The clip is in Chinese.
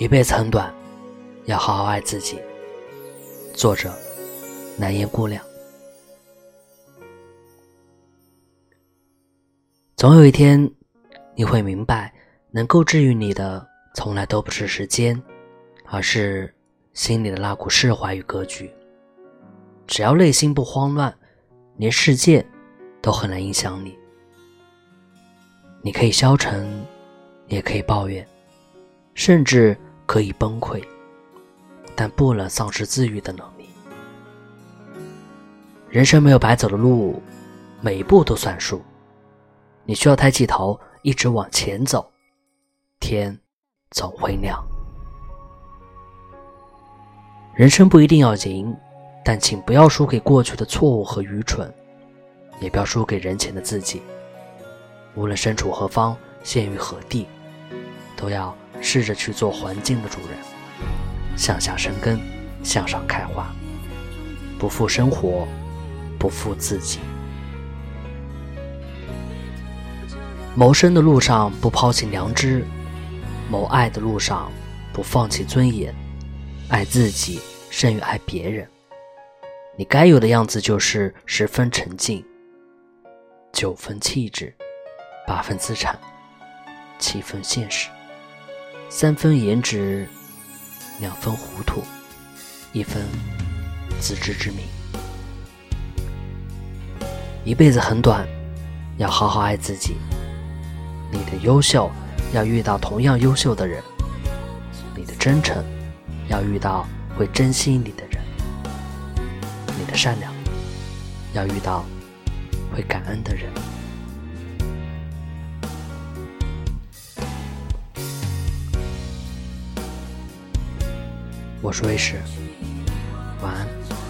一辈子很短，要好好爱自己。作者：南烟姑娘。总有一天，你会明白，能够治愈你的，从来都不是时间，而是心里的那股释怀与格局。只要内心不慌乱，连世界都很难影响你。你可以消沉，也可以抱怨，甚至可以崩溃，但不能丧失自愈的能力。人生没有白走的路，每一步都算数。你需要抬起头，一直往前走，天总会亮。人生不一定要赢。但请不要输给过去的错误和愚蠢，也不要输给人前的自己。无论身处何方，陷于何地，都要试着去做环境的主人，向下生根，向上开花，不负生活，不负自己。谋生的路上不抛弃良知，谋爱的路上不放弃尊严，爱自己胜于爱别人。你该有的样子就是十分沉静，九分气质，八分资产，七分现实，三分颜值，两分糊涂，一分自知之明。一辈子很短，要好好爱自己。你的优秀要遇到同样优秀的人，你的真诚要遇到会珍惜你的人。你的善良，要遇到会感恩的人。我是卫士，晚安。